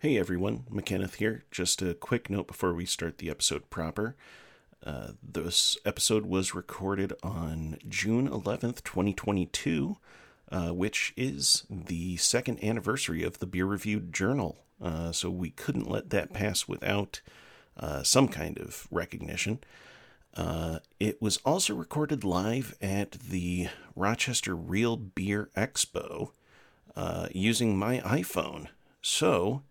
Hey everyone, McKenneth here. Just a quick note before we start the episode proper. Uh, this episode was recorded on June 11th, 2022, uh, which is the second anniversary of the Beer Review Journal. Uh, so we couldn't let that pass without uh, some kind of recognition. Uh, it was also recorded live at the Rochester Real Beer Expo uh, using my iPhone. So,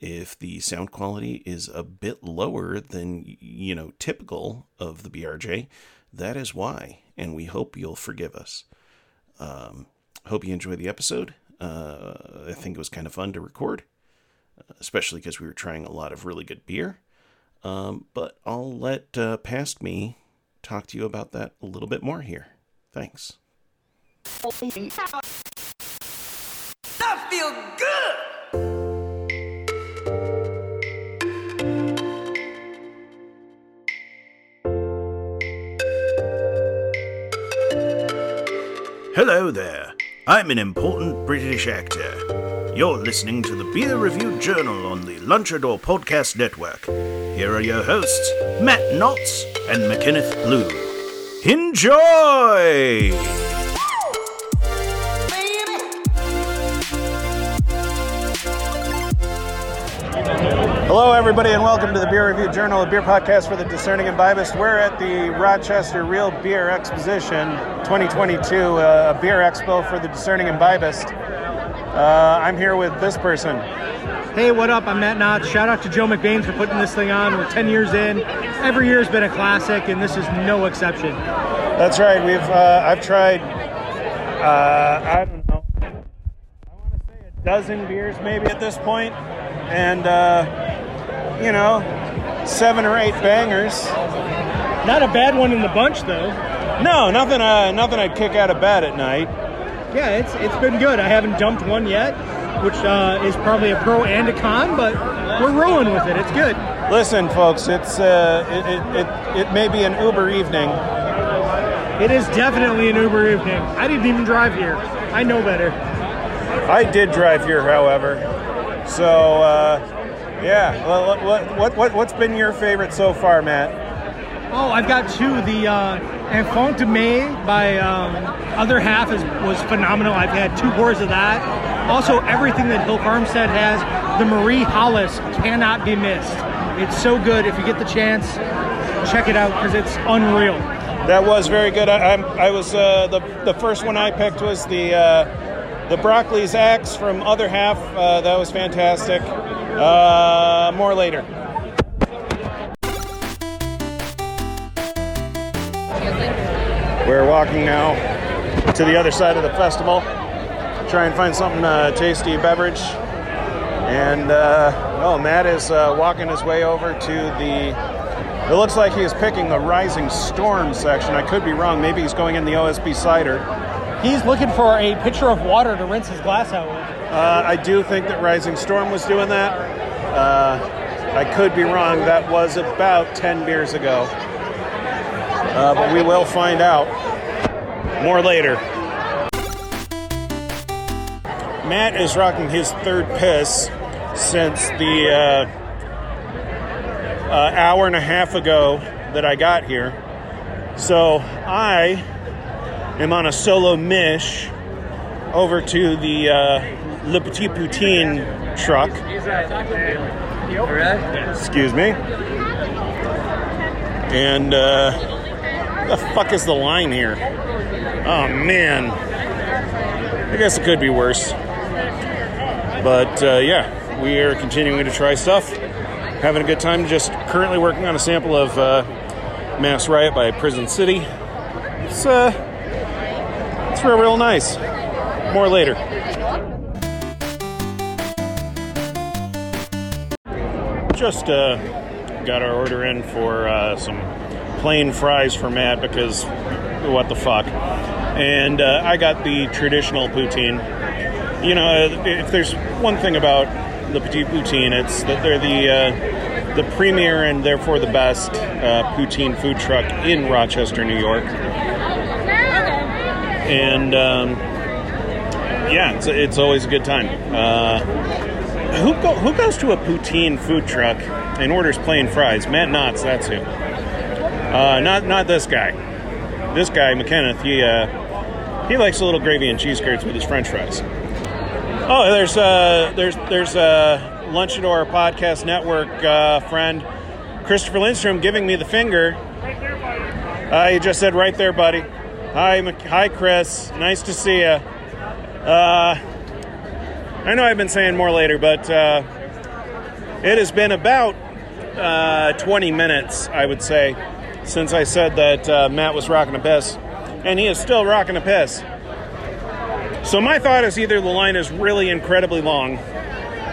if the sound quality is a bit lower than you know typical of the BRJ, that is why, and we hope you'll forgive us. Um, hope you enjoy the episode. Uh, I think it was kind of fun to record, especially because we were trying a lot of really good beer. Um, but I'll let uh, past me talk to you about that a little bit more here. Thanks. Hello there. I'm an important British actor. You're listening to the Beer Review Journal on the Lunchador Podcast Network. Here are your hosts, Matt Knotts and McKenneth Blue. Enjoy! Hello, everybody, and welcome to the Beer Review Journal, a beer podcast for the discerning and imbibist. We're at the Rochester Real Beer Exposition 2022, uh, a beer expo for the discerning and imbibist. Uh, I'm here with this person. Hey, what up? I'm Matt Knott. Shout out to Joe McBain for putting this thing on. We're 10 years in. Every year's been a classic, and this is no exception. That's right. We've uh, I've tried. Uh, I don't know. I want to say a dozen beers maybe at this point, and uh, you know, seven or eight bangers. Not a bad one in the bunch, though. No, nothing. Uh, nothing I'd kick out of bed at night. Yeah, it's it's been good. I haven't dumped one yet, which uh, is probably a pro and a con, but we're rolling with it. It's good. Listen, folks, it's uh, it, it, it, it may be an Uber evening. It is definitely an Uber evening. I didn't even drive here. I know better. I did drive here, however. So, uh, yeah. Well, what, what, what, what's been your favorite so far, Matt? Oh, I've got two. The uh, Enfant de Mai by um, Other Half is, was phenomenal. I've had two pours of that. Also, everything that Hill Farmstead has, the Marie Hollis cannot be missed. It's so good. If you get the chance, check it out because it's unreal. That was very good. I, I'm, I was uh, the the first one I picked was the uh, the Broccoli's Axe from Other Half. Uh, that was fantastic. Uh, more later. We're walking now to the other side of the festival. Try and find something uh, tasty beverage. And uh, oh, Matt is uh, walking his way over to the. It looks like he is picking the Rising Storm section. I could be wrong. Maybe he's going in the OSB cider. He's looking for a pitcher of water to rinse his glass out with. Uh, I do think that Rising Storm was doing that. Uh, I could be wrong. That was about 10 beers ago. Uh, but we will find out. More later. Matt is rocking his third piss since the uh, uh, hour and a half ago that I got here. So I am on a solo mish over to the uh, Le Petit Poutine truck. Excuse me. And uh, the fuck is the line here? Oh man. I guess it could be worse. But uh, yeah, we are continuing to try stuff. Having a good time. Just currently working on a sample of uh, Mass Riot by Prison City. It's uh, it's real, nice. More later. just uh, got our order in for uh, some plain fries for Matt because what the fuck. And uh, I got the traditional poutine. You know, if there's one thing about the Petit Poutine, it's that they're the uh, the premier and therefore the best uh, poutine food truck in Rochester, New York. And um, yeah, it's, it's always a good time. Uh, who, go, who goes to a poutine food truck and orders plain fries? Matt Knotts, that's who. Uh, not not this guy. This guy, McKenneth, he uh, he likes a little gravy and cheese curds with his French fries. Oh, there's uh, there's there's a Lunchador Podcast Network uh, friend, Christopher Lindstrom, giving me the finger. Uh, he just said right there, buddy. Hi, hi, Chris. Nice to see you. Uh, I know I've been saying more later, but uh, it has been about uh, 20 minutes, I would say, since I said that uh, Matt was rocking a piss, and he is still rocking a piss. So my thought is either the line is really incredibly long,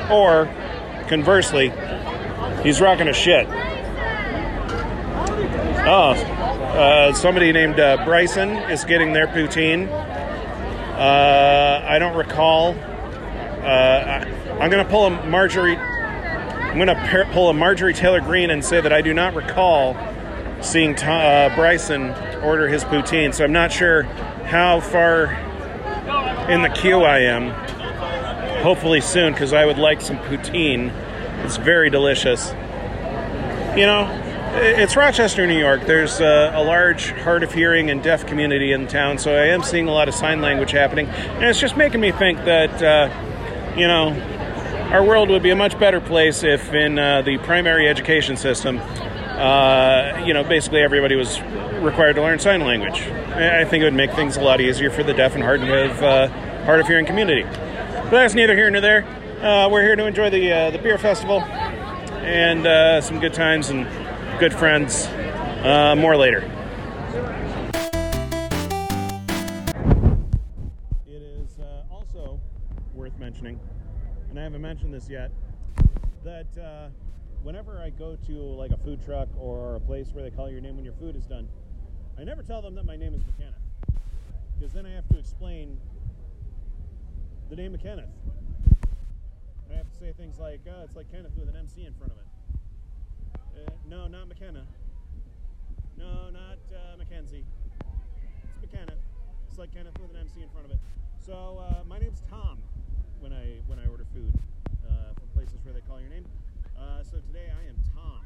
or conversely, he's rocking a shit. Oh, uh, somebody named uh, Bryson is getting their poutine. Uh, I don't recall. Uh, I, I'm going to pull a Marjorie. I'm going to pull a Marjorie Taylor Greene and say that I do not recall seeing uh, Bryson order his poutine. So I'm not sure how far in the queue I am. Hopefully soon, because I would like some poutine. It's very delicious. You know, it's Rochester, New York. There's uh, a large hard of hearing and deaf community in town, so I am seeing a lot of sign language happening, and it's just making me think that, uh, you know, our world would be a much better place if, in uh, the primary education system, uh, you know, basically everybody was required to learn sign language. I think it would make things a lot easier for the deaf and hard of uh, hard of hearing community. But that's neither here nor there. Uh, we're here to enjoy the the beer festival and some good times and good friends. Uh, more later. It is uh, also worth mentioning, and I haven't mentioned this yet, that uh, whenever I go to like a food truck or a place where they call your name when your food is done, I never tell them that my name is McKenneth, because then I have to explain the name of Kenneth. I have to say things like, oh, it's like Kenneth with an MC in front of it. Uh, no, not McKenna. No, not uh, Mackenzie. It's McKenneth. It's like Kenneth with an MC in front of it. So uh, my name's Tom when I when I order food uh, from places where they call your name. Uh, so today I am Tom,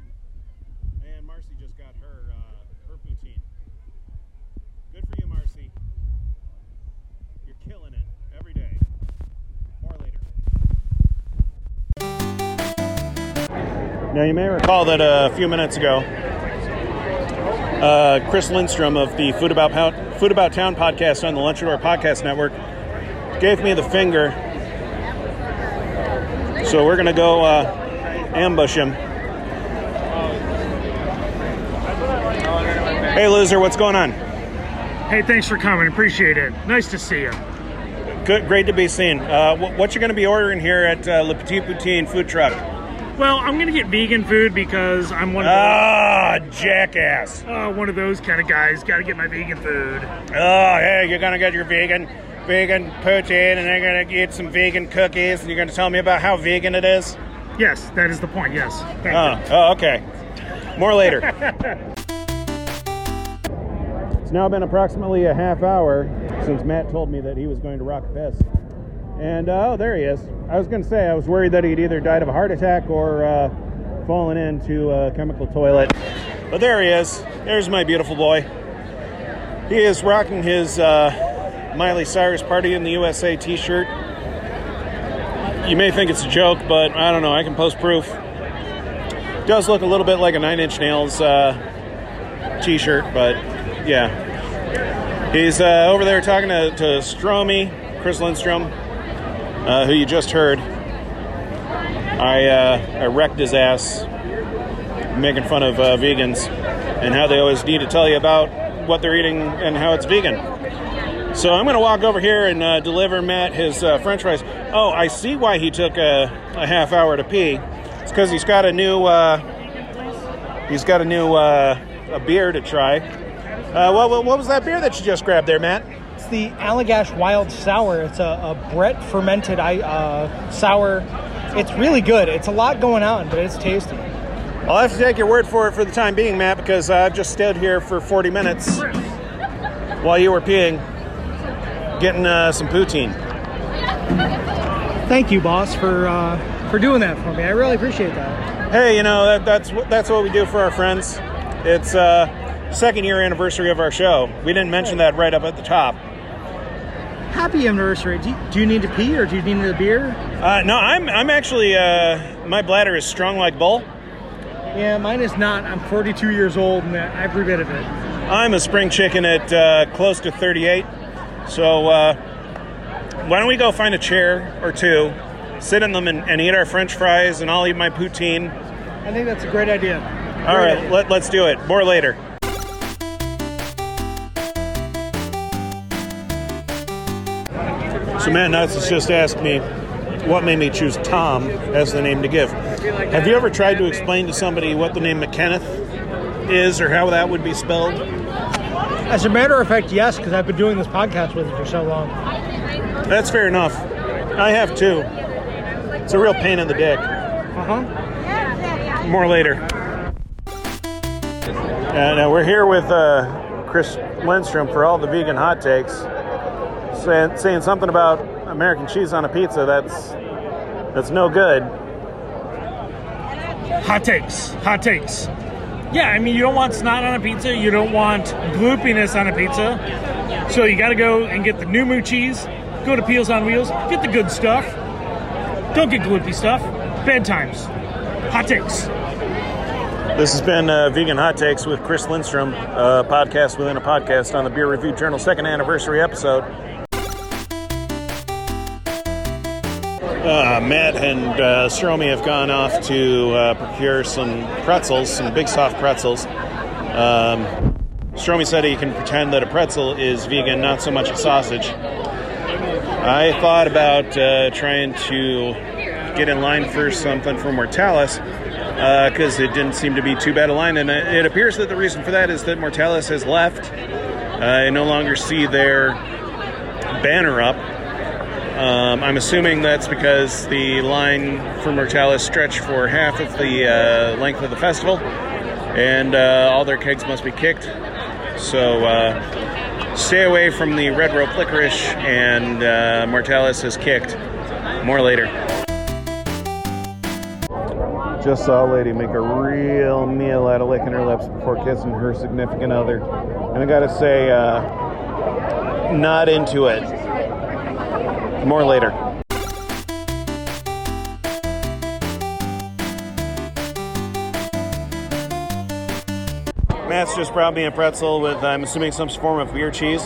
Now, you may recall that a few minutes ago, uh, Chris Lindstrom of the Food About, Food About Town podcast on the Lunch Lunchador Podcast Network gave me the finger. So we're going to go uh, ambush him. Hey, loser, what's going on? Hey, thanks for coming. Appreciate it. Nice to see you. Good, great to be seen. Uh, wh- what you going to be ordering here at uh, Le Petit Poutine Food Truck? Well, I'm gonna get vegan food because I'm one of those, Ah, jackass. uh, one of those kind of guys. Got to get my vegan food. Oh, hey, you're gonna get your vegan vegan poutine, and then you're gonna get some vegan cookies, and you're gonna tell me about how vegan it is. Yes, that is the point. Yes. Thank Oh, you. oh okay. More later. it's now been approximately a half hour since Matt told me that he was going to rock piss. And uh, oh, there he is. I was going to say I was worried that he'd either died of a heart attack or uh, fallen into a chemical toilet. But there he is. There's my beautiful boy. He is rocking his uh, Miley Cyrus Party in the USA t-shirt. You may think it's a joke, but I don't know. I can post proof does look a little bit like a Nine Inch Nails uh, t-shirt, but yeah, he's uh, over there talking to, to Stromie, Chris Lindstrom, uh, who you just heard. I uh, I wrecked his ass, making fun of uh, vegans and how they always need to tell you about what they're eating and how it's vegan. So I'm going to walk over here and uh, deliver Matt his uh, French fries. Oh, I see why he took a, a half hour to pee. It's because he's got a new uh, he's got a new uh, a beer to try. Uh, what, what, what was that beer that you just grabbed there, Matt? It's the Allagash Wild Sour. It's a, a Brett fermented uh, sour. It's really good. It's a lot going on, but it's tasty. I'll have to take your word for it for the time being, Matt, because I've just stood here for 40 minutes while you were peeing, getting uh, some poutine. Thank you, boss, for uh, for doing that for me. I really appreciate that. Hey, you know that, that's what- that's what we do for our friends. It's uh, second year anniversary of our show. We didn't mention that right up at the top. Happy anniversary. Do you, do you need to pee or do you need a beer? Uh, no, I'm I'm actually uh, my bladder is strong like bull. Yeah, mine is not. I'm 42 years old and every bit of it. I'm a spring chicken at uh, close to 38. So uh, why don't we go find a chair or two, sit in them, and, and eat our French fries, and I'll eat my poutine. I think that's a great idea. All right, let, let's do it. More later. So Matt Knotts has just asked me what made me choose Tom as the name to give. Have you ever tried to explain to somebody what the name McKenneth is or how that would be spelled? As a matter of fact, yes, because I've been doing this podcast with you for so long. That's fair enough. I have too. It's a real pain in the dick. Uh huh. More later. And uh, we're here with uh, Chris Lindstrom for all the vegan hot takes, saying, saying something about American cheese on a pizza. That's that's no good. Hot takes. Hot takes. Yeah, I mean, you don't want snot on a pizza. You don't want gloopiness on a pizza. So you got to go and get the new moo cheese. Go to Peels on Wheels. Get the good stuff. Don't get gloopy stuff. Bad times. Hot takes. This has been uh, Vegan Hot Takes with Chris Lindstrom, a podcast within a podcast on the Beer Review Journal second anniversary episode. Uh, Matt and uh, Stromie have gone off to uh, procure some pretzels, some big soft pretzels. Um, Stromie said he can pretend that a pretzel is vegan, not so much a sausage. I thought about uh, trying to get in line for something from Mortalis because it didn't seem to be too bad a line, and it it appears that the reason for that is that Mortalis has left. I no longer see their banner up. Um, I'm assuming that's because the line for Mortalis stretched for half of the uh, length of the festival, and uh, all their kegs must be kicked. So uh, stay away from the red rope licorice, and uh, Mortalis is kicked. More later. Just saw a lady make a real meal out of licking her lips before kissing her significant other. And I gotta say, uh, not into it. More later. Matt's just brought me a pretzel with, I'm assuming, some form of beer cheese.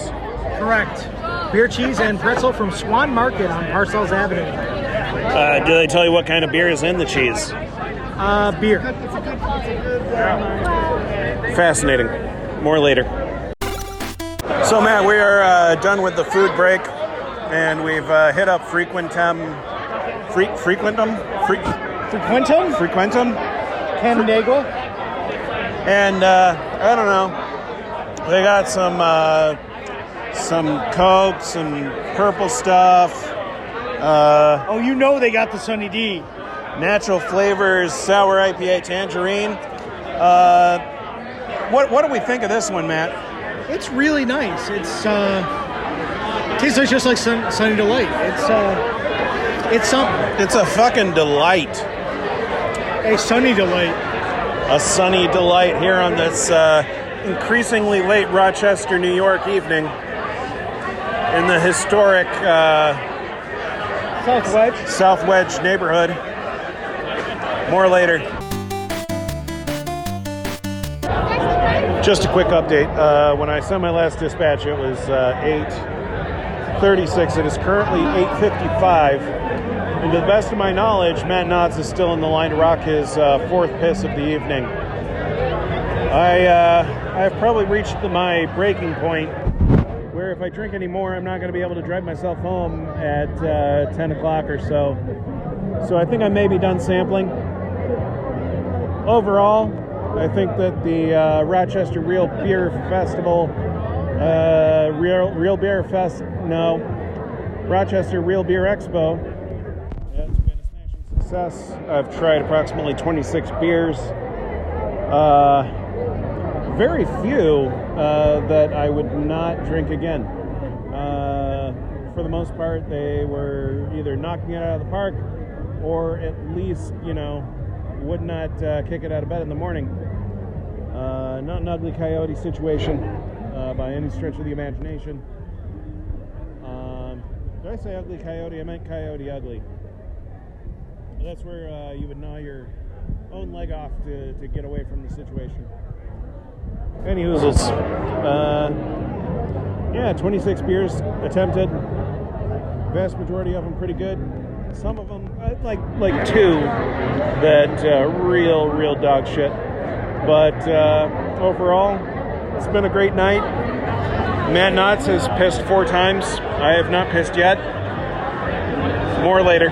Correct. Beer cheese and pretzel from Swan Market on Parcells Avenue. Uh, do they tell you what kind of beer is in the cheese? Uh, beer. Fascinating. More later. So, Matt, we are uh, done with the food break, and we've uh, hit up Frequentum. Fre- Frequentum? Fre- Frequentum? Frequentum? Canandaigua? And uh, I don't know. They got some uh, some Coke, some purple stuff, uh, Oh, you know they got the Sunny D. natural flavors, sour IPA, tangerine. Uh, what what do we think of this one, Matt? It's really nice. It's uh, tastes like just like sun, Sunny Delight. It's uh, it's something. It's a fucking delight. A Sunny Delight. a sunny delight here on this uh, increasingly late Rochester, New York evening in the historic uh, South Wedge. South Wedge neighborhood. More later. Just a quick update. Uh, when I sent my last dispatch, it was uh, 8:36. It is currently 8:55. And to the best of my knowledge, Matt Knotts is still in the line to rock his uh, fourth piss of the evening. I uh, I've probably reached the, my breaking point where if I drink any more, I'm not going to be able to drive myself home at uh, 10 o'clock or so. So I think I may be done sampling. overall, I think that the uh, Rochester Real Beer Festival, uh, Real Real Beer Fest, no, Rochester Real Beer Expo, has been a smashing success. I've tried approximately 26 beers. Uh, very few uh, that I would not drink again. Uh, for the most part, they were either knocking it out of the park or at least, you know, would not uh, kick it out of bed in the morning. Uh, not an ugly coyote situation by any stretch of the imagination. Did I say ugly coyote? I meant coyote ugly. That's where uh, you would gnaw your own leg off to, to get away from the situation. Any hoozles. Uh, yeah, 26 beers attempted. Vast majority of them pretty good. Some of them, uh, like like two, that uh, real real dog shit. But uh, overall, it's been a great night. Matt Knotts has pissed four times. I have not pissed yet. More later.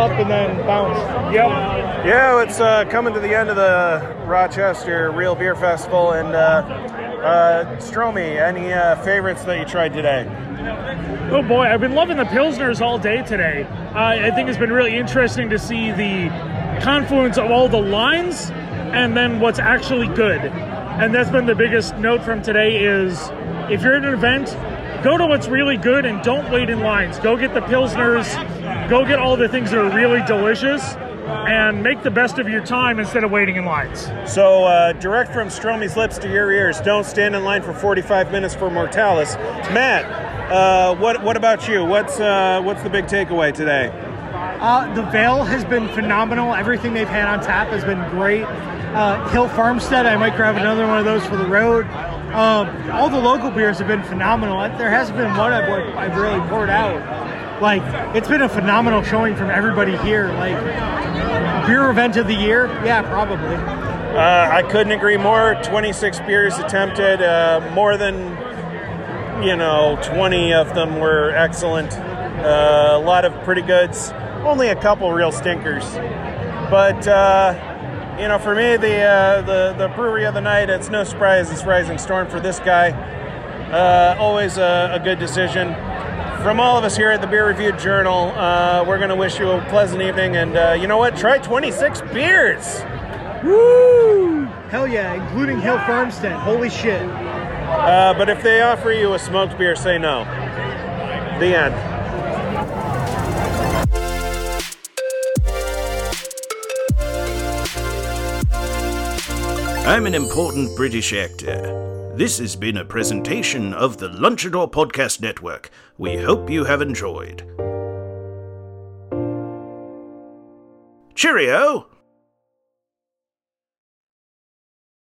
up and then bounce. Yep. Yeah, it's uh, coming to the end of the Rochester Real Beer Festival, and uh, uh, Stromie, any uh, favorites that you tried today? Oh boy, I've been loving the Pilsners all day today. Uh, I think it's been really interesting to see the confluence of all the lines and then what's actually good. And that's been the biggest note from today is if you're at an event, go to what's really good and don't wait in lines. Go get the Pilsners, go get all the things that are really delicious and make the best of your time instead of waiting in lines. So, uh, direct from Stromie's lips to your ears, don't stand in line for 45 minutes for Mortalis. Matt, uh, what what about you? What's uh, what's the big takeaway today? Uh, the Veil has been phenomenal. Everything they've had on tap has been great. Uh, Hill Farmstead, I might grab another one of those for the road. Um, all the local beers have been phenomenal. There hasn't been one I've, I've really poured out. Like, it's been a phenomenal showing from everybody here. Like, beer event of the year? Yeah, probably. Uh, I couldn't agree more. 26 beers attempted, uh, more than, you know, 20 of them were excellent. Uh, a lot of pretty goods, only a couple real stinkers. But, uh, you know, for me, the, uh, the, the brewery of the night, it's no surprise it's Rising Storm for this guy. Uh, always a, a good decision from all of us here at the Beer Review Journal, uh, we're going to wish you a pleasant evening. And uh, you know what? Try 26 beers. Woo! Hell yeah, including Hill Farmstead. Holy shit. Uh, but if they offer you a smoked beer, say no. The end. I'm an important British actor. This has been a presentation of the Lunchador Podcast Network. We hope you have enjoyed. Cheerio!